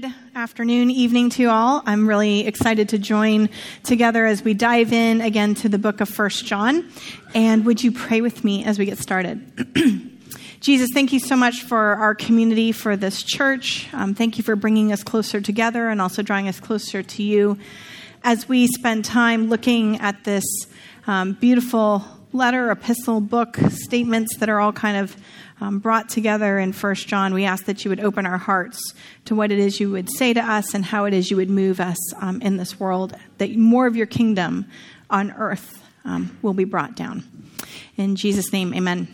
Good afternoon, evening to you all. I'm really excited to join together as we dive in again to the book of First John. And would you pray with me as we get started? Jesus, thank you so much for our community, for this church. Um, thank you for bringing us closer together and also drawing us closer to you as we spend time looking at this um, beautiful letter, epistle, book, statements that are all kind of um, brought together in First John, we ask that you would open our hearts to what it is you would say to us and how it is you would move us um, in this world, that more of your kingdom on earth um, will be brought down. In Jesus' name, amen.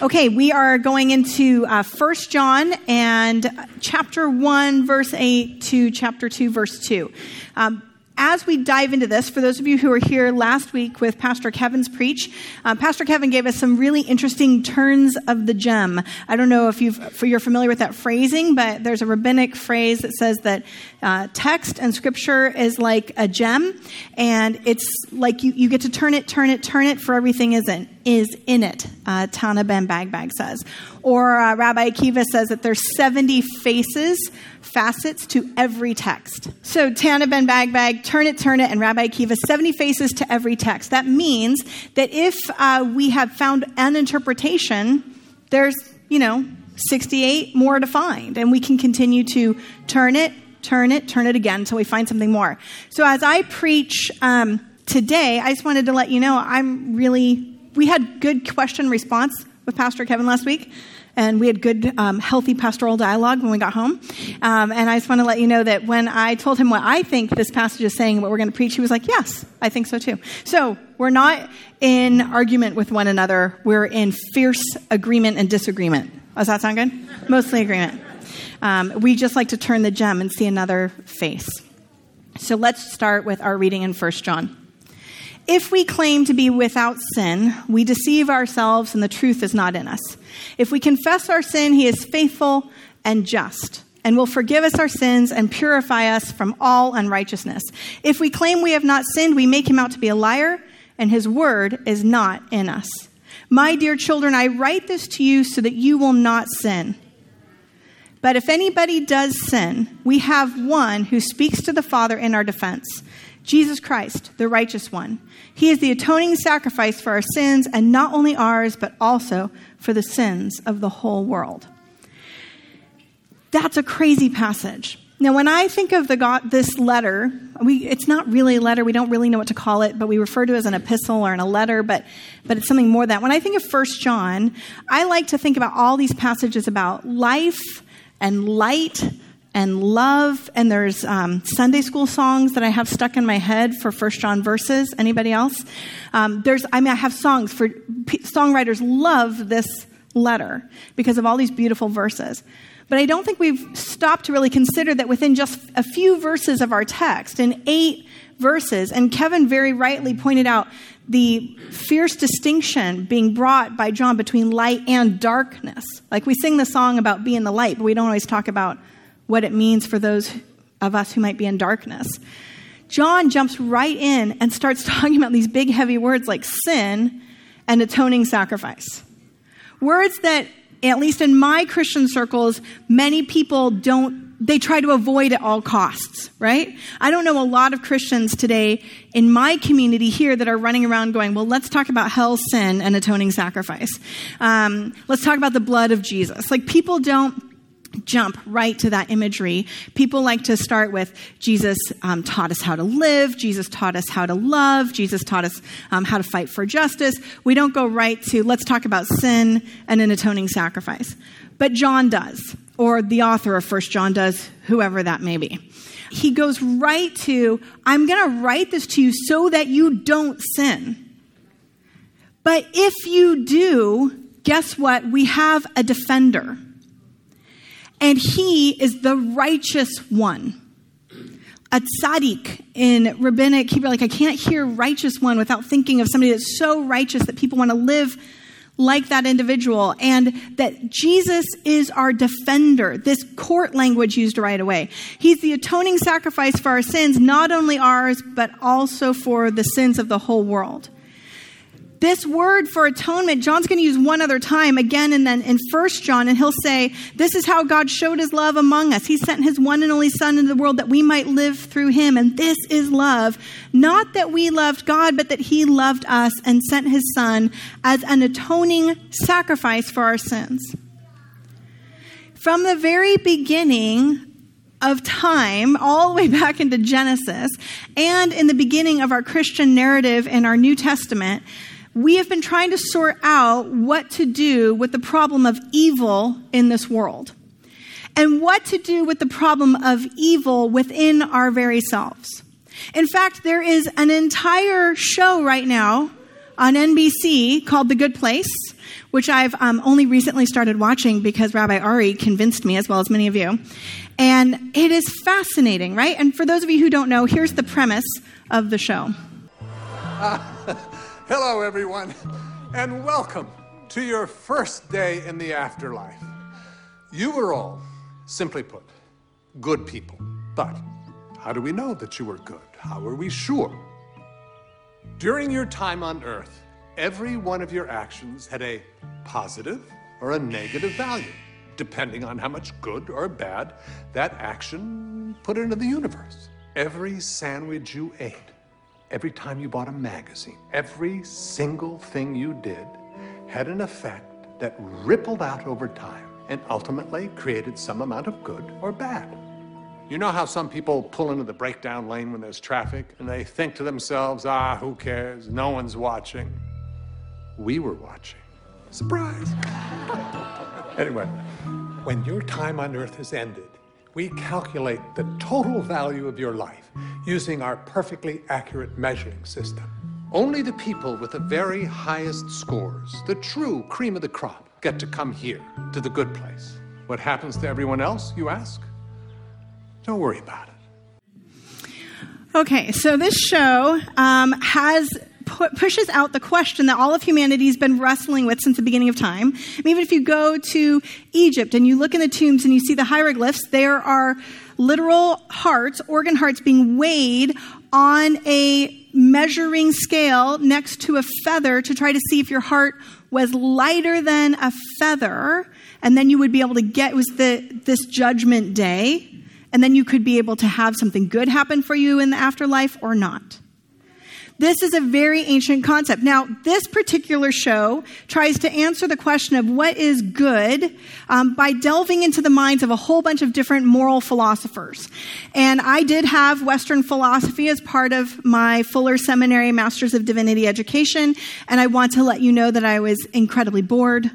Okay, we are going into uh, John and chapter 1, verse 8 to chapter 2, verse 2. Um, as we dive into this, for those of you who were here last week with Pastor Kevin's preach, uh, Pastor Kevin gave us some really interesting turns of the gem. I don't know if, you are familiar with that phrasing, but there's a rabbinic phrase that says that uh, text and scripture is like a gem, and it's like you, you get to turn it, turn it, turn it for everything isn't is in it. Uh, Tana Ben Bagbag says, or uh, Rabbi Akiva says that there's 70 faces facets to every text. So Tana Ben Bagbag, turn it, turn it, and Rabbi Akiva, 70 faces to every text. That means that if uh, we have found an interpretation, there's, you know, 68 more to find, and we can continue to turn it, turn it, turn it again until we find something more. So as I preach um, today, I just wanted to let you know I'm really, we had good question response with Pastor Kevin last week and we had good, um, healthy pastoral dialogue when we got home. Um, and I just want to let you know that when I told him what I think this passage is saying, what we're going to preach, he was like, "Yes, I think so too." So we're not in argument with one another; we're in fierce agreement and disagreement. Does that sound good? Mostly agreement. Um, we just like to turn the gem and see another face. So let's start with our reading in First John. If we claim to be without sin, we deceive ourselves and the truth is not in us. If we confess our sin, he is faithful and just and will forgive us our sins and purify us from all unrighteousness. If we claim we have not sinned, we make him out to be a liar and his word is not in us. My dear children, I write this to you so that you will not sin. But if anybody does sin, we have one who speaks to the Father in our defense Jesus Christ, the righteous one. He is the atoning sacrifice for our sins, and not only ours, but also for the sins of the whole world. That's a crazy passage. Now, when I think of the God, this letter, we, it's not really a letter. We don't really know what to call it, but we refer to it as an epistle or an, a letter, but, but it's something more than that. When I think of First John, I like to think about all these passages about life and light and love. And there's um, Sunday school songs that I have stuck in my head for First John verses. Anybody else? Um, there's, I mean, I have songs for songwriters love this letter because of all these beautiful verses. But I don't think we've stopped to really consider that within just a few verses of our text, in eight verses, and Kevin very rightly pointed out the fierce distinction being brought by John between light and darkness. Like we sing the song about being the light, but we don't always talk about what it means for those of us who might be in darkness. John jumps right in and starts talking about these big, heavy words like sin and atoning sacrifice. Words that, at least in my Christian circles, many people don't, they try to avoid at all costs, right? I don't know a lot of Christians today in my community here that are running around going, well, let's talk about hell, sin, and atoning sacrifice. Um, let's talk about the blood of Jesus. Like people don't, jump right to that imagery. People like to start with Jesus um, taught us how to live, Jesus taught us how to love, Jesus taught us um, how to fight for justice. We don't go right to let's talk about sin and an atoning sacrifice. But John does, or the author of First John does, whoever that may be. He goes right to, I'm going to write this to you so that you don't sin. But if you do, guess what? We have a defender and he is the righteous one. A tzaddik in rabbinic Hebrew, like I can't hear righteous one without thinking of somebody that's so righteous that people want to live like that individual, and that Jesus is our defender. This court language used right away. He's the atoning sacrifice for our sins, not only ours, but also for the sins of the whole world. This word for atonement, John's going to use one other time again and then in First John, and he'll say, This is how God showed his love among us. He sent his one and only Son into the world that we might live through him. And this is love. Not that we loved God, but that he loved us and sent his Son as an atoning sacrifice for our sins. From the very beginning, of time, all the way back into Genesis, and in the beginning of our Christian narrative in our New Testament, we have been trying to sort out what to do with the problem of evil in this world and what to do with the problem of evil within our very selves. In fact, there is an entire show right now on NBC called The Good Place, which I've um, only recently started watching because Rabbi Ari convinced me, as well as many of you. And it is fascinating, right? And for those of you who don't know, here's the premise of the show. Hello, everyone, and welcome to your first day in the afterlife. You were all, simply put, good people. But how do we know that you were good? How are we sure? During your time on earth, every one of your actions had a positive or a negative value depending on how much good or bad that action put into the universe. Every sandwich you ate, every time you bought a magazine, every single thing you did had an effect that rippled out over time and ultimately created some amount of good or bad. You know how some people pull into the breakdown lane when there's traffic and they think to themselves, ah, who cares? No one's watching. We were watching. Surprise. anyway, when your time on earth has ended, we calculate the total value of your life using our perfectly accurate measuring system. Only the people with the very highest scores, the true cream of the crop, get to come here to the good place. What happens to everyone else, you ask? Don't worry about it. Okay, so this show um, has pushes out the question that all of humanity has been wrestling with since the beginning of time. I mean, even if you go to Egypt and you look in the tombs and you see the hieroglyphs, there are literal hearts, organ hearts being weighed on a measuring scale next to a feather to try to see if your heart was lighter than a feather. And then you would be able to get, was the, this judgment day. And then you could be able to have something good happen for you in the afterlife or not. This is a very ancient concept. Now, this particular show tries to answer the question of what is good um, by delving into the minds of a whole bunch of different moral philosophers. And I did have Western philosophy as part of my Fuller Seminary Masters of Divinity education, and I want to let you know that I was incredibly bored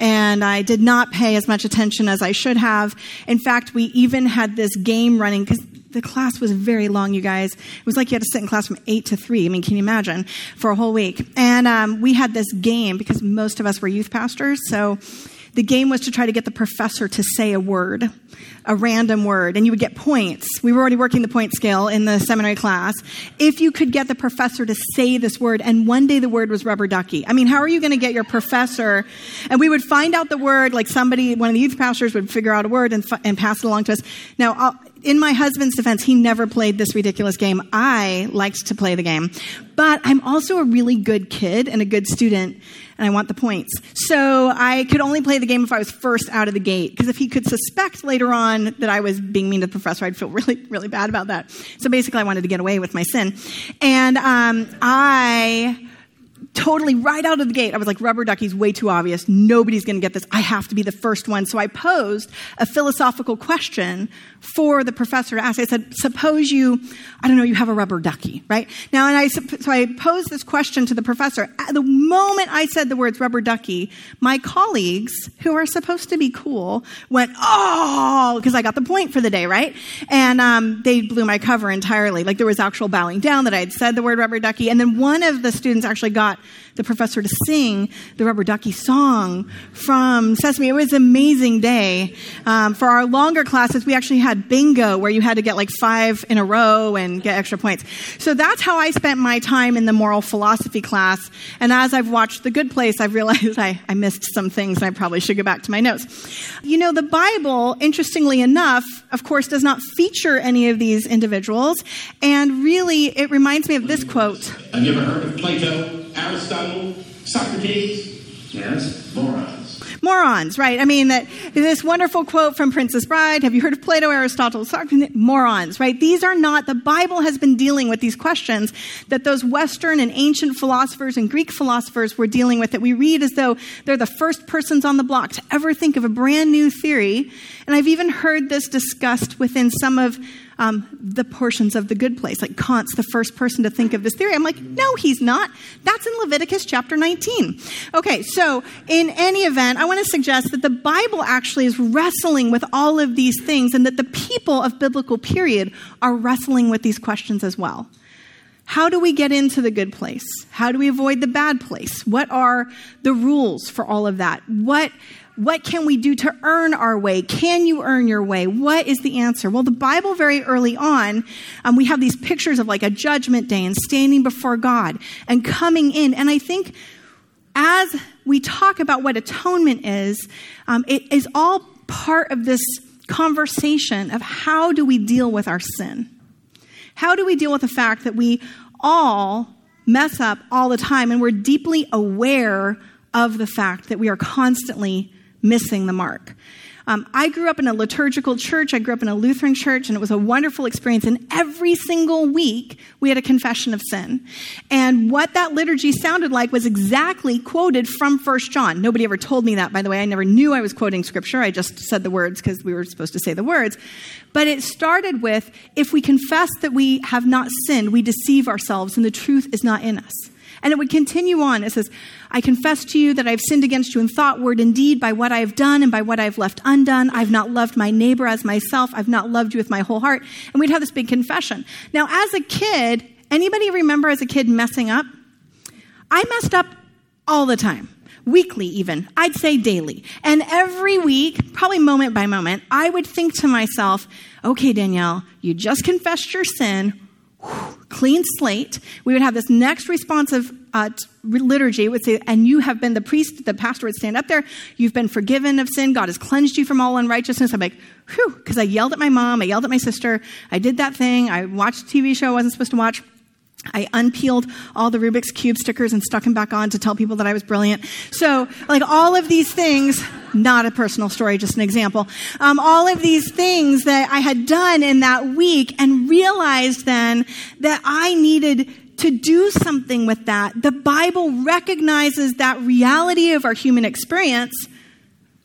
and I did not pay as much attention as I should have. In fact, we even had this game running because the class was very long, you guys. It was like you had to sit in class from 8 to 3. I mean, can you imagine? For a whole week. And um, we had this game because most of us were youth pastors. So the game was to try to get the professor to say a word, a random word, and you would get points. We were already working the point scale in the seminary class. If you could get the professor to say this word, and one day the word was rubber ducky. I mean, how are you going to get your professor? And we would find out the word, like somebody, one of the youth pastors would figure out a word and, and pass it along to us. Now, I'll, in my husband's defense, he never played this ridiculous game. I liked to play the game. But I'm also a really good kid and a good student, and I want the points. So I could only play the game if I was first out of the gate, because if he could suspect later on that I was being mean to the professor, I'd feel really, really bad about that. So basically, I wanted to get away with my sin. And um, I totally right out of the gate, I was like, rubber ducky's way too obvious. Nobody's going to get this. I have to be the first one. So I posed a philosophical question for the professor to ask. I said, suppose you, I don't know, you have a rubber ducky, right? Now, and I, so I posed this question to the professor. At the moment I said the words rubber ducky, my colleagues, who are supposed to be cool, went, oh, because I got the point for the day, right? And um, they blew my cover entirely. Like there was actual bowing down that I had said the word rubber ducky. And then one of the students actually got the professor to sing the Rubber Ducky song from Sesame. It was an amazing day. Um, for our longer classes, we actually had bingo where you had to get like five in a row and get extra points. So that's how I spent my time in the moral philosophy class. And as I've watched The Good Place, I've realized I, I missed some things and I probably should go back to my notes. You know, the Bible, interestingly enough, of course, does not feature any of these individuals. And really, it reminds me of this quote. Have you ever heard of Plato? Aristotle, Socrates, yes, morons. Morons, right? I mean, that this wonderful quote from Princess Bride. Have you heard of Plato, Aristotle, Socrates? Morons, right? These are not, the Bible has been dealing with these questions that those Western and ancient philosophers and Greek philosophers were dealing with that we read as though they're the first persons on the block to ever think of a brand new theory. And I've even heard this discussed within some of um, the portions of the good place. Like Kant's the first person to think of this theory. I'm like, no, he's not. That's in Leviticus chapter 19. Okay, so in any event, I want to suggest that the Bible actually is wrestling with all of these things and that the people of biblical period are wrestling with these questions as well. How do we get into the good place? How do we avoid the bad place? What are the rules for all of that? What what can we do to earn our way? Can you earn your way? What is the answer? Well, the Bible, very early on, um, we have these pictures of like a judgment day and standing before God and coming in. And I think as we talk about what atonement is, um, it is all part of this conversation of how do we deal with our sin? How do we deal with the fact that we all mess up all the time and we're deeply aware of the fact that we are constantly missing the mark. Um, I grew up in a liturgical church. I grew up in a Lutheran church, and it was a wonderful experience. And every single week, we had a confession of sin. And what that liturgy sounded like was exactly quoted from First John. Nobody ever told me that, by the way. I never knew I was quoting scripture. I just said the words because we were supposed to say the words. But it started with if we confess that we have not sinned, we deceive ourselves, and the truth is not in us. And it would continue on. It says, I confess to you that I've sinned against you in thought, word, and deed by what I have done and by what I've left undone. I've not loved my neighbor as myself. I've not loved you with my whole heart. And we'd have this big confession. Now, as a kid, anybody remember as a kid messing up? I messed up all the time weekly even i'd say daily and every week probably moment by moment i would think to myself okay danielle you just confessed your sin clean slate. We would have this next responsive uh, liturgy. It would say, and you have been the priest, the pastor would stand up there. You've been forgiven of sin. God has cleansed you from all unrighteousness. I'm like, whew, because I yelled at my mom. I yelled at my sister. I did that thing. I watched a TV show I wasn't supposed to watch. I unpeeled all the Rubik's Cube stickers and stuck them back on to tell people that I was brilliant. So, like all of these things, not a personal story, just an example. Um, all of these things that I had done in that week and realized then that I needed to do something with that. The Bible recognizes that reality of our human experience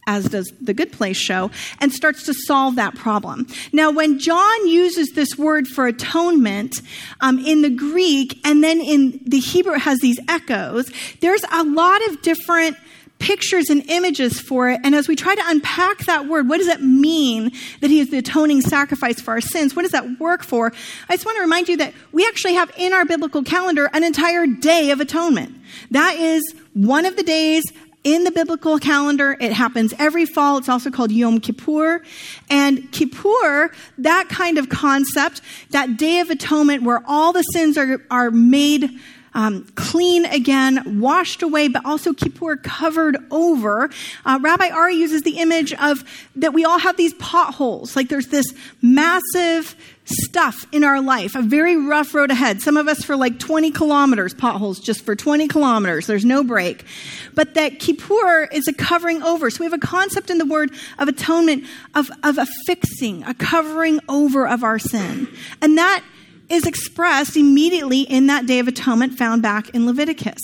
as does the Good Place show, and starts to solve that problem. Now, when John uses this word for atonement um, in the Greek and then in the Hebrew, it has these echoes, there's a lot of different pictures and images for it. And as we try to unpack that word, what does it mean that he is the atoning sacrifice for our sins? What does that work for? I just want to remind you that we actually have in our biblical calendar an entire day of atonement. That is one of the days in the biblical calendar. It happens every fall. It's also called Yom Kippur. And Kippur, that kind of concept, that day of atonement where all the sins are, are made um, clean again, washed away, but also Kippur covered over. Uh, Rabbi Ari uses the image of that we all have these potholes. Like there's this massive stuff in our life, a very rough road ahead. Some of us for like 20 kilometers, potholes just for 20 kilometers. There's no break. But that Kippur is a covering over. So we have a concept in the word of atonement of, of a fixing, a covering over of our sin. And that is expressed immediately in that day of atonement found back in Leviticus.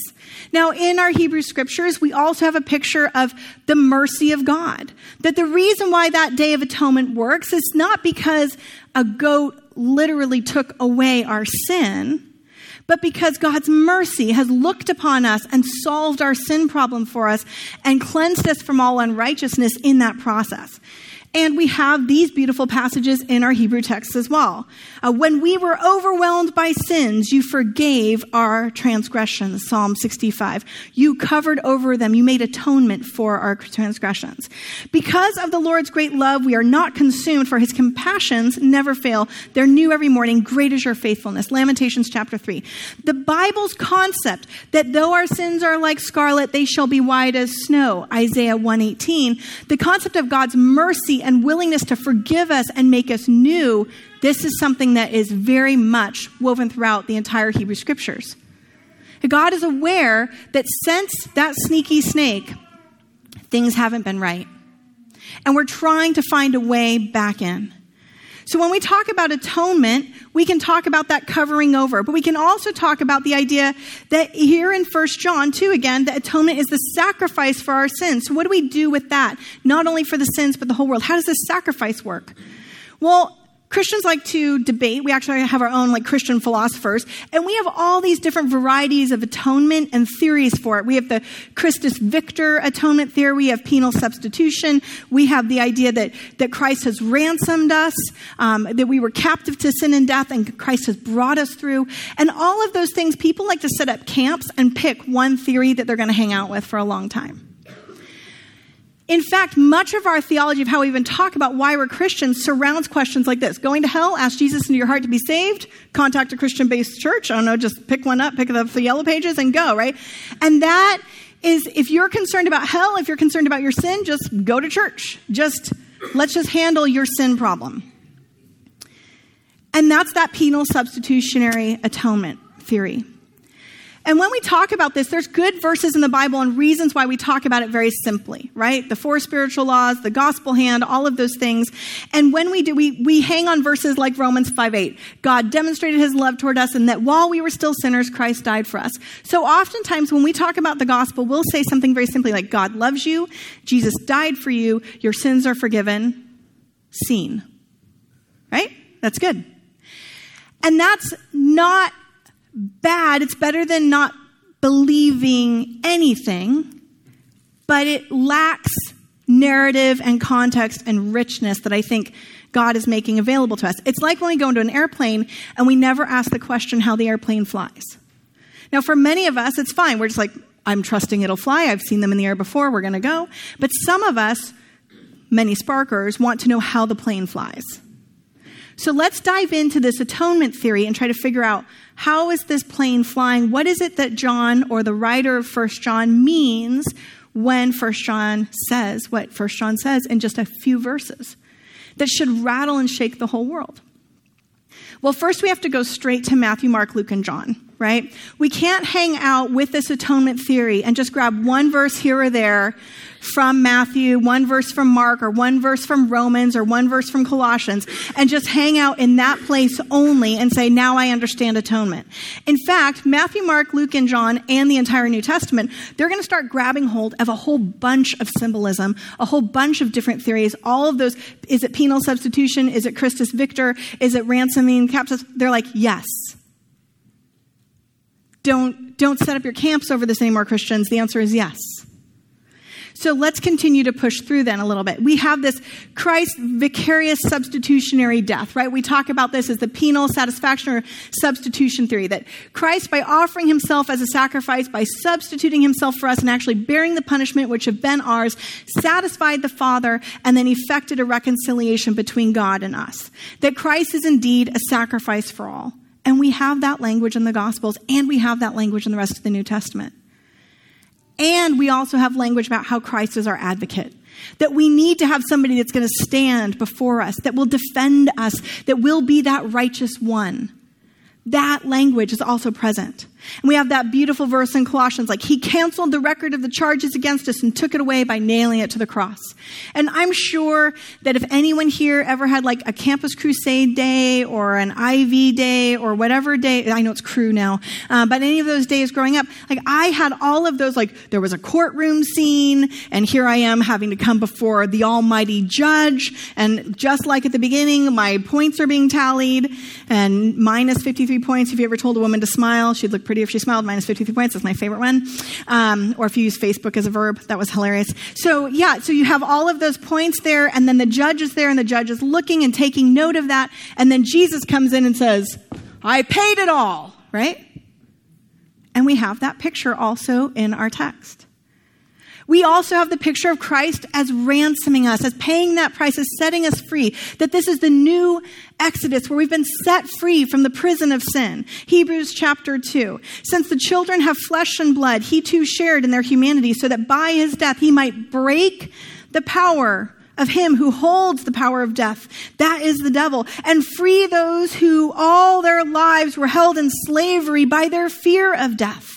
Now, in our Hebrew scriptures, we also have a picture of the mercy of God. That the reason why that day of atonement works is not because a goat literally took away our sin, but because God's mercy has looked upon us and solved our sin problem for us and cleansed us from all unrighteousness in that process. And we have these beautiful passages in our Hebrew texts as well. Uh, when we were overwhelmed by sins, you forgave our transgressions, Psalm 65. You covered over them. You made atonement for our transgressions. Because of the Lord's great love, we are not consumed, for his compassions never fail. They're new every morning. Great is your faithfulness. Lamentations chapter 3. The Bible's concept that though our sins are like scarlet, they shall be white as snow, Isaiah 118. The concept of God's and willingness to forgive us and make us new, this is something that is very much woven throughout the entire Hebrew scriptures. God is aware that since that sneaky snake, things haven't been right. And we're trying to find a way back in. So when we talk about atonement, we can talk about that covering over, but we can also talk about the idea that here in 1 John 2 again, the atonement is the sacrifice for our sins. So what do we do with that? Not only for the sins, but the whole world. How does this sacrifice work? Well, Christians like to debate. We actually have our own like Christian philosophers, and we have all these different varieties of atonement and theories for it. We have the Christus Victor atonement theory. We have penal substitution. We have the idea that that Christ has ransomed us, um, that we were captive to sin and death, and Christ has brought us through. And all of those things, people like to set up camps and pick one theory that they're going to hang out with for a long time. In fact, much of our theology of how we even talk about why we're Christians surrounds questions like this. Going to hell, ask Jesus into your heart to be saved, contact a Christian based church. I don't know, just pick one up, pick up the yellow pages and go, right? And that is, if you're concerned about hell, if you're concerned about your sin, just go to church. Just, let's just handle your sin problem. And that's that penal substitutionary atonement theory. And when we talk about this, there's good verses in the Bible and reasons why we talk about it very simply, right? The four spiritual laws, the gospel hand, all of those things. And when we do, we, we hang on verses like Romans 5 8. God demonstrated his love toward us and that while we were still sinners, Christ died for us. So oftentimes when we talk about the gospel, we'll say something very simply like, God loves you, Jesus died for you, your sins are forgiven, seen. Right? That's good. And that's not bad. It's better than not believing anything, but it lacks narrative and context and richness that I think God is making available to us. It's like when we go into an airplane and we never ask the question how the airplane flies. Now, for many of us, it's fine. We're just like, I'm trusting it'll fly. I've seen them in the air before. We're going to go. But some of us, many sparkers, want to know how the plane flies. So let's dive into this atonement theory and try to figure out how is this plane flying? What is it that John or the writer of First John means when First John says what First John says in just a few verses that should rattle and shake the whole world? Well, first we have to go straight to Matthew, Mark, Luke, and John, right? We can't hang out with this atonement theory and just grab one verse here or there from Matthew, one verse from Mark, or one verse from Romans, or one verse from Colossians, and just hang out in that place only and say, now I understand atonement. In fact, Matthew, Mark, Luke, and John, and the entire New Testament, they're going to start grabbing hold of a whole bunch of symbolism, a whole bunch of different theories. All of those, is it penal substitution? Is it Christus Victor? Is it ransoming? They're like, yes. Don't, don't set up your camps over this anymore, Christians. The answer is yes. So let's continue to push through then a little bit. We have this Christ vicarious substitutionary death, right? We talk about this as the penal satisfaction or substitution theory that Christ, by offering himself as a sacrifice, by substituting himself for us and actually bearing the punishment which have been ours, satisfied the Father and then effected a reconciliation between God and us. That Christ is indeed a sacrifice for all. And we have that language in the Gospels and we have that language in the rest of the New Testament. And we also have language about how Christ is our advocate. That we need to have somebody that's going to stand before us, that will defend us, that will be that righteous one. That language is also present. And we have that beautiful verse in Colossians like, He canceled the record of the charges against us and took it away by nailing it to the cross. And I'm sure that if anyone here ever had like a campus crusade day or an IV day or whatever day, I know it's Cru now, uh, but any of those days growing up, like I had all of those, like there was a courtroom scene and here I am having to come before the almighty judge. And just like at the beginning, my points are being tallied and minus 53 points. If you ever told a woman to smile, she'd look pretty if she smiled, minus 53 points. That's my favorite one. Um, or if you use Facebook as a verb, that was hilarious. So, yeah, so you have all of those points there, and then the judge is there, and the judge is looking and taking note of that. And then Jesus comes in and says, I paid it all, right? And we have that picture also in our text. We also have the picture of Christ as ransoming us, as paying that price, as setting us free. That this is the new Exodus where we've been set free from the prison of sin. Hebrews chapter 2. Since the children have flesh and blood, he too shared in their humanity so that by his death he might break the power of him who holds the power of death. That is the devil. And free those who all their lives were held in slavery by their fear of death.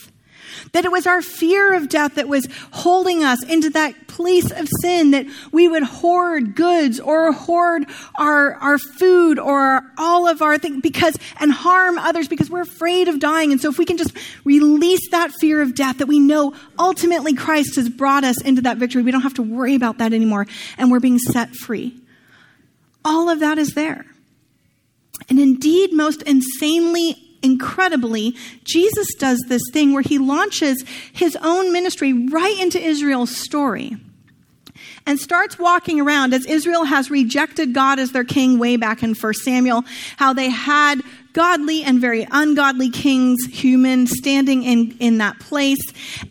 That it was our fear of death that was holding us into that place of sin that we would hoard goods or hoard our, our food or all of our things because, and harm others because we're afraid of dying. And so if we can just release that fear of death that we know ultimately Christ has brought us into that victory, we don't have to worry about that anymore and we're being set free. All of that is there. And indeed, most insanely incredibly, Jesus does this thing where he launches his own ministry right into Israel's story and starts walking around as Israel has rejected God as their king way back in 1 Samuel, how they had godly and very ungodly kings, human, standing in, in that place.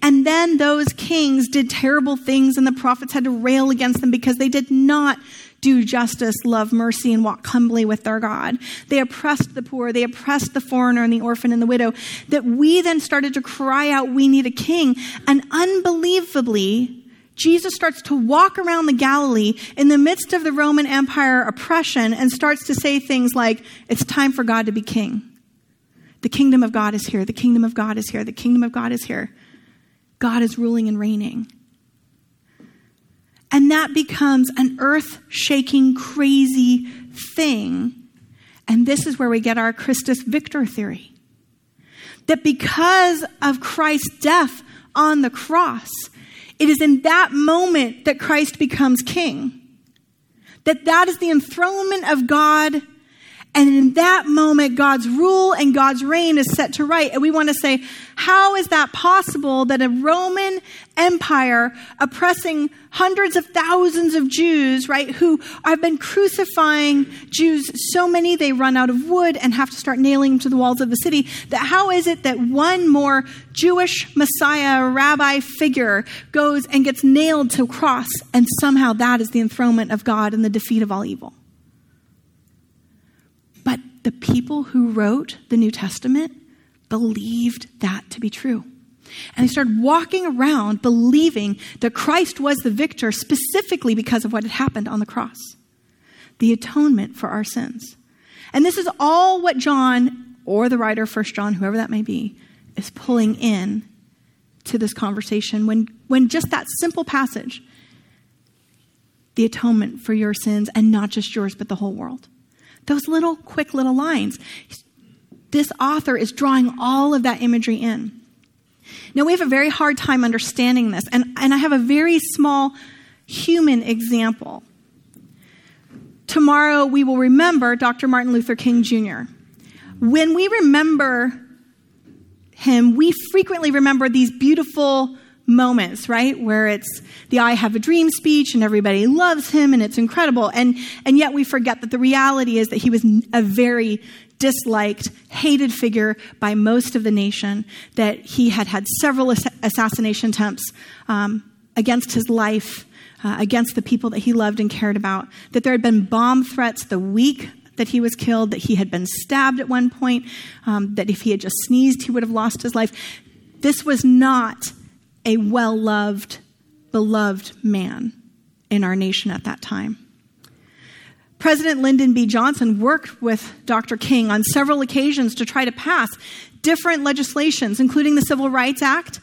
And then those kings did terrible things, and the prophets had to rail against them because they did not do justice, love mercy, and walk humbly with their God. They oppressed the poor, they oppressed the foreigner and the orphan and the widow. That we then started to cry out, We need a king. And unbelievably, Jesus starts to walk around the Galilee in the midst of the Roman Empire oppression and starts to say things like, It's time for God to be king. The kingdom of God is here. The kingdom of God is here. The kingdom of God is here. God is ruling and reigning. And that becomes an earth shaking, crazy thing. And this is where we get our Christus Victor theory. That because of Christ's death on the cross, it is in that moment that Christ becomes king. That that is the enthronement of God and in that moment, God's rule and God's reign is set to right. And we want to say, how is that possible that a Roman Empire oppressing hundreds of thousands of Jews, right, who have been crucifying Jews so many they run out of wood and have to start nailing them to the walls of the city, that how is it that one more Jewish Messiah, rabbi figure goes and gets nailed to a cross and somehow that is the enthronement of God and the defeat of all evil? But the people who wrote the New Testament believed that to be true. And they started walking around believing that Christ was the victor specifically because of what had happened on the cross the atonement for our sins. And this is all what John, or the writer, First John, whoever that may be, is pulling in to this conversation when, when just that simple passage, the atonement for your sins, and not just yours, but the whole world. Those little, quick little lines. This author is drawing all of that imagery in. Now, we have a very hard time understanding this, and, and I have a very small human example. Tomorrow, we will remember Dr. Martin Luther King Jr. When we remember him, we frequently remember these beautiful moments, right? Where it's the I have a dream speech and everybody loves him and it's incredible. And, and yet we forget that the reality is that he was a very disliked, hated figure by most of the nation, that he had had several assassination attempts um, against his life, uh, against the people that he loved and cared about, that there had been bomb threats the week that he was killed, that he had been stabbed at one point, um, that if he had just sneezed, he would have lost his life. This was not a well loved, beloved man in our nation at that time. President Lyndon B. Johnson worked with Dr. King on several occasions to try to pass different legislations, including the Civil Rights Act,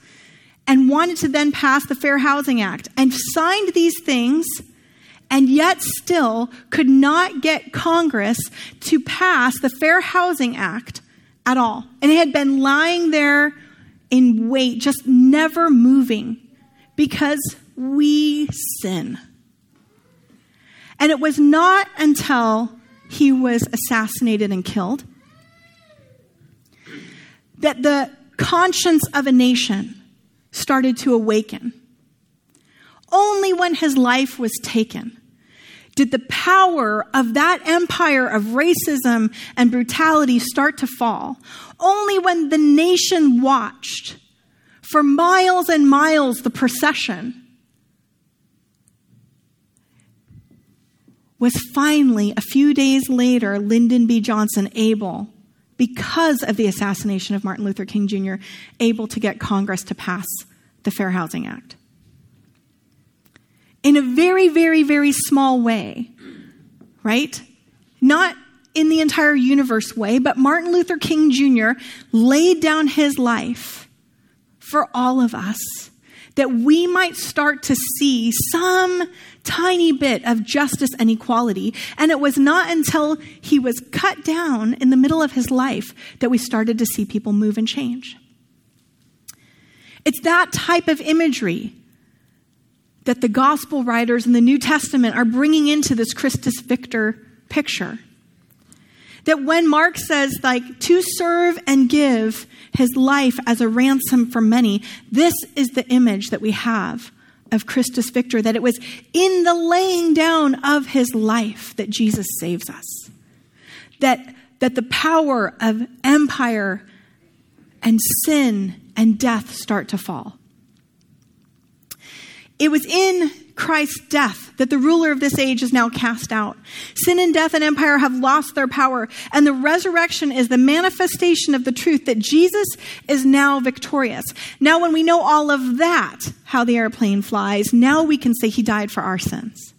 and wanted to then pass the Fair Housing Act, and signed these things, and yet still could not get Congress to pass the Fair Housing Act at all. And it had been lying there in wait, just never moving because we sin. And it was not until he was assassinated and killed that the conscience of a nation started to awaken. Only when his life was taken did the power of that empire of racism and brutality start to fall. Only when the nation watched for miles and miles the procession was finally, a few days later, Lyndon B. Johnson able, because of the assassination of Martin Luther King Jr., able to get Congress to pass the Fair Housing Act in a very, very, very small way, right? Not in the entire universe way, but Martin Luther King Jr. laid down his life for all of us that we might start to see some tiny bit of justice and equality. And it was not until he was cut down in the middle of his life that we started to see people move and change. It's that type of imagery that the gospel writers in the New Testament are bringing into this Christus Victor picture. That when Mark says, like, to serve and give his life as a ransom for many, this is the image that we have of Christus Victor, that it was in the laying down of his life that Jesus saves us. That, that the power of empire and sin and death start to fall. It was in Christ's death that the ruler of this age is now cast out. Sin and death and empire have lost their power, and the resurrection is the manifestation of the truth that Jesus is now victorious. Now, when we know all of that, how the airplane flies, now we can say he died for our sins.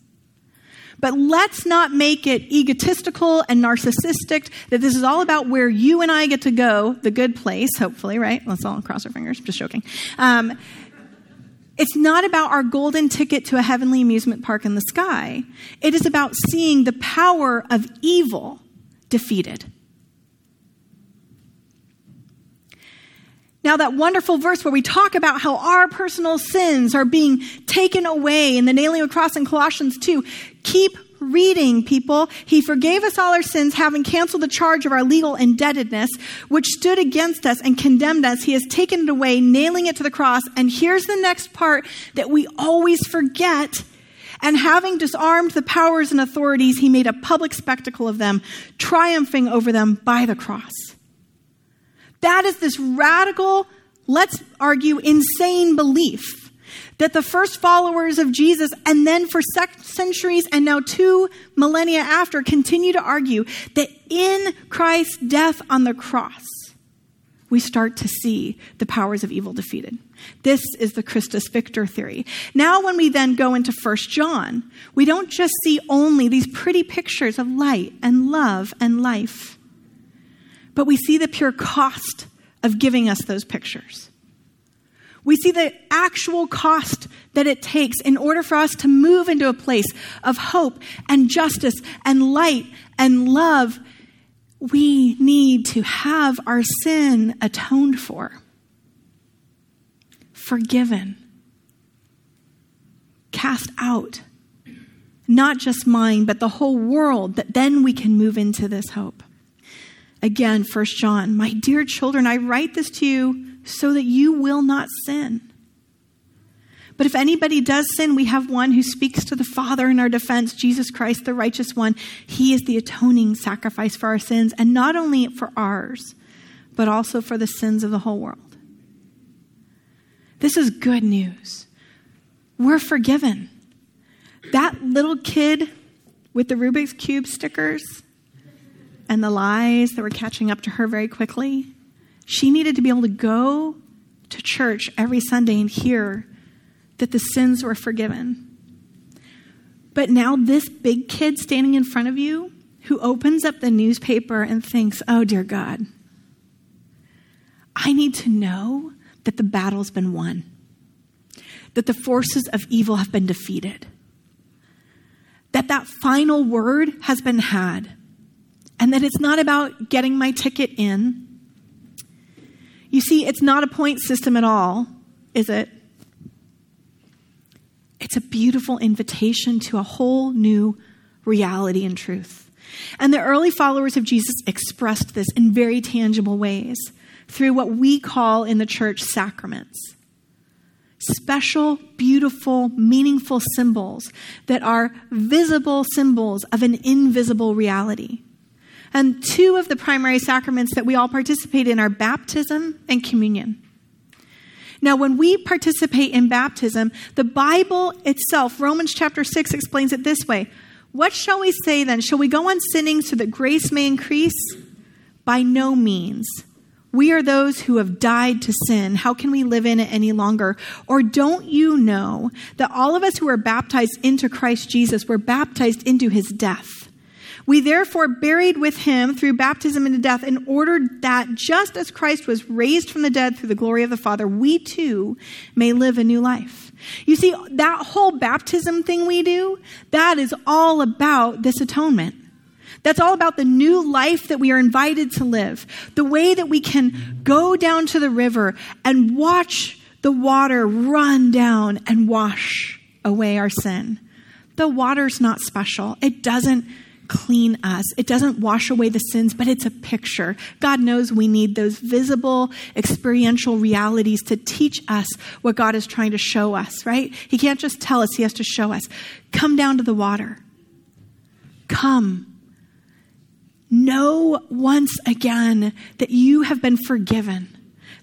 But let's not make it egotistical and narcissistic that this is all about where you and I get to go, the good place, hopefully, right? Let's all cross our fingers, just joking. Um, it's not about our golden ticket to a heavenly amusement park in the sky. It is about seeing the power of evil defeated. Now, that wonderful verse where we talk about how our personal sins are being taken away in the nailing of cross in Colossians 2, keep reading, people. He forgave us all our sins, having canceled the charge of our legal indebtedness, which stood against us and condemned us. He has taken it away, nailing it to the cross. And here's the next part that we always forget. And having disarmed the powers and authorities, he made a public spectacle of them, triumphing over them by the cross. That is this radical, let's argue, insane belief that the first followers of Jesus, and then for centuries and now two millennia after, continue to argue that in Christ's death on the cross, we start to see the powers of evil defeated. This is the Christus Victor theory. Now, when we then go into First John, we don't just see only these pretty pictures of light and love and life, but we see the pure cost of giving us those pictures. We see the actual cost that it takes in order for us to move into a place of hope and justice and light and love. We need to have our sin atoned for, forgiven, cast out. Not just mine, but the whole world, that then we can move into this hope. Again, First John, my dear children, I write this to you so that you will not sin. But if anybody does sin, we have one who speaks to the Father in our defense, Jesus Christ, the righteous one. He is the atoning sacrifice for our sins, and not only for ours, but also for the sins of the whole world. This is good news. We're forgiven. That little kid with the Rubik's Cube stickers and the lies that were catching up to her very quickly, she needed to be able to go to church every Sunday and hear that the sins were forgiven. But now, this big kid standing in front of you who opens up the newspaper and thinks, oh, dear God, I need to know that the battle's been won, that the forces of evil have been defeated, that that final word has been had, and that it's not about getting my ticket in you see, it's not a point system at all, is it? It's a beautiful invitation to a whole new reality and truth. And the early followers of Jesus expressed this in very tangible ways through what we call in the church sacraments. Special, beautiful, meaningful symbols that are visible symbols of an invisible reality. And two of the primary sacraments that we all participate in are baptism and communion. Now, when we participate in baptism, the Bible itself, Romans chapter 6, explains it this way What shall we say then? Shall we go on sinning so that grace may increase? By no means. We are those who have died to sin. How can we live in it any longer? Or don't you know that all of us who are baptized into Christ Jesus were baptized into his death? We therefore buried with him through baptism into death in order that just as Christ was raised from the dead through the glory of the Father, we too may live a new life. You see, that whole baptism thing we do, that is all about this atonement. That's all about the new life that we are invited to live. The way that we can go down to the river and watch the water run down and wash away our sin. The water's not special. It doesn't clean us. It doesn't wash away the sins, but it's a picture. God knows we need those visible, experiential realities to teach us what God is trying to show us, right? He can't just tell us, He has to show us. Come down to the water. Come. Know once again that you have been forgiven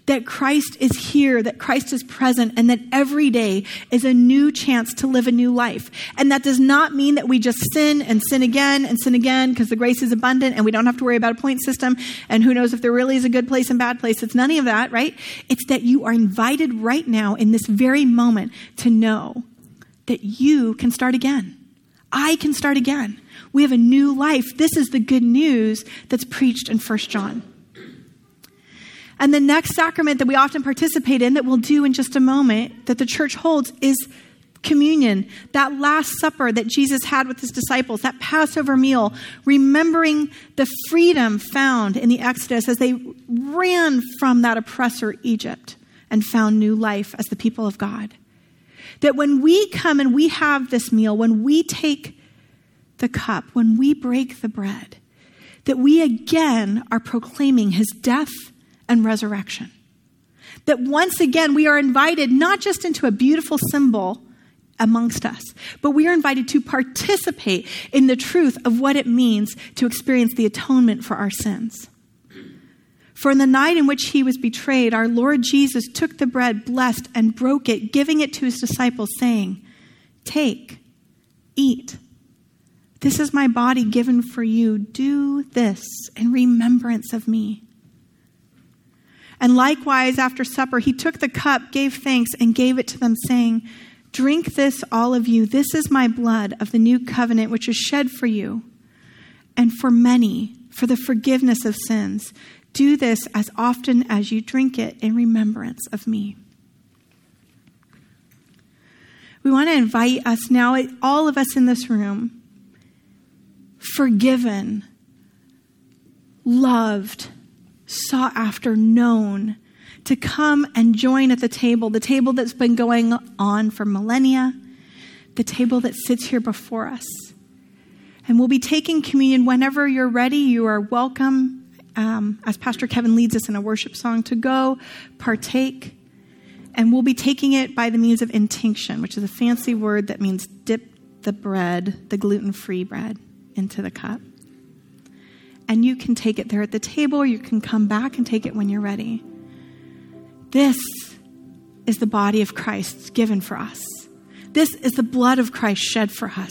that Christ is here, that Christ is present, and that every day is a new chance to live a new life. And that does not mean that we just sin and sin again and sin again because the grace is abundant and we don't have to worry about a point system. And who knows if there really is a good place and bad place. It's none of that, right? It's that you are invited right now in this very moment to know that you can start again. I can start again. We have a new life. This is the good news that's preached in First John. And the next sacrament that we often participate in, that we'll do in just a moment, that the church holds, is communion, that last supper that Jesus had with his disciples, that Passover meal, remembering the freedom found in the Exodus as they ran from that oppressor Egypt and found new life as the people of God. That when we come and we have this meal, when we take the cup, when we break the bread, that we again are proclaiming his death and resurrection. That once again, we are invited not just into a beautiful symbol amongst us, but we are invited to participate in the truth of what it means to experience the atonement for our sins. For in the night in which he was betrayed, our Lord Jesus took the bread, blessed, and broke it, giving it to his disciples, saying, Take, eat. This is my body given for you. Do this in remembrance of me. And likewise, after supper, he took the cup, gave thanks, and gave it to them, saying, Drink this, all of you. This is my blood of the new covenant, which is shed for you and for many for the forgiveness of sins. Do this as often as you drink it in remembrance of me. We want to invite us now, all of us in this room, forgiven, loved, sought after, known, to come and join at the table, the table that's been going on for millennia, the table that sits here before us. And we'll be taking communion whenever you're ready. You are welcome, um, as Pastor Kevin leads us in a worship song, to go partake. And we'll be taking it by the means of intinction, which is a fancy word that means dip the bread, the gluten free bread, into the cup and you can take it there at the table, or you can come back and take it when you're ready. This is the body of Christ given for us. This is the blood of Christ shed for us.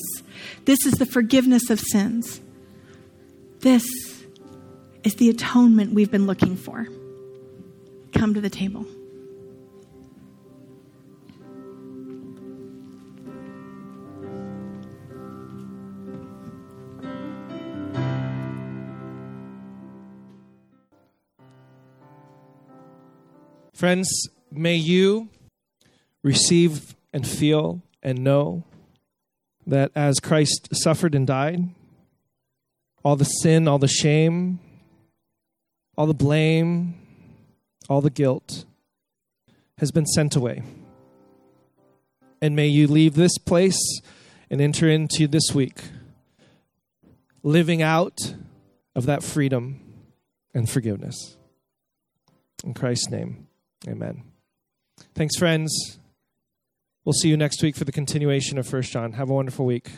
This is the forgiveness of sins. This is the atonement we've been looking for. Come to the table. Friends, may you receive and feel and know that as Christ suffered and died, all the sin, all the shame, all the blame, all the guilt has been sent away. And may you leave this place and enter into this week living out of that freedom and forgiveness. In Christ's name. Amen. Thanks, friends. We'll see you next week for the continuation of First John. Have a wonderful week.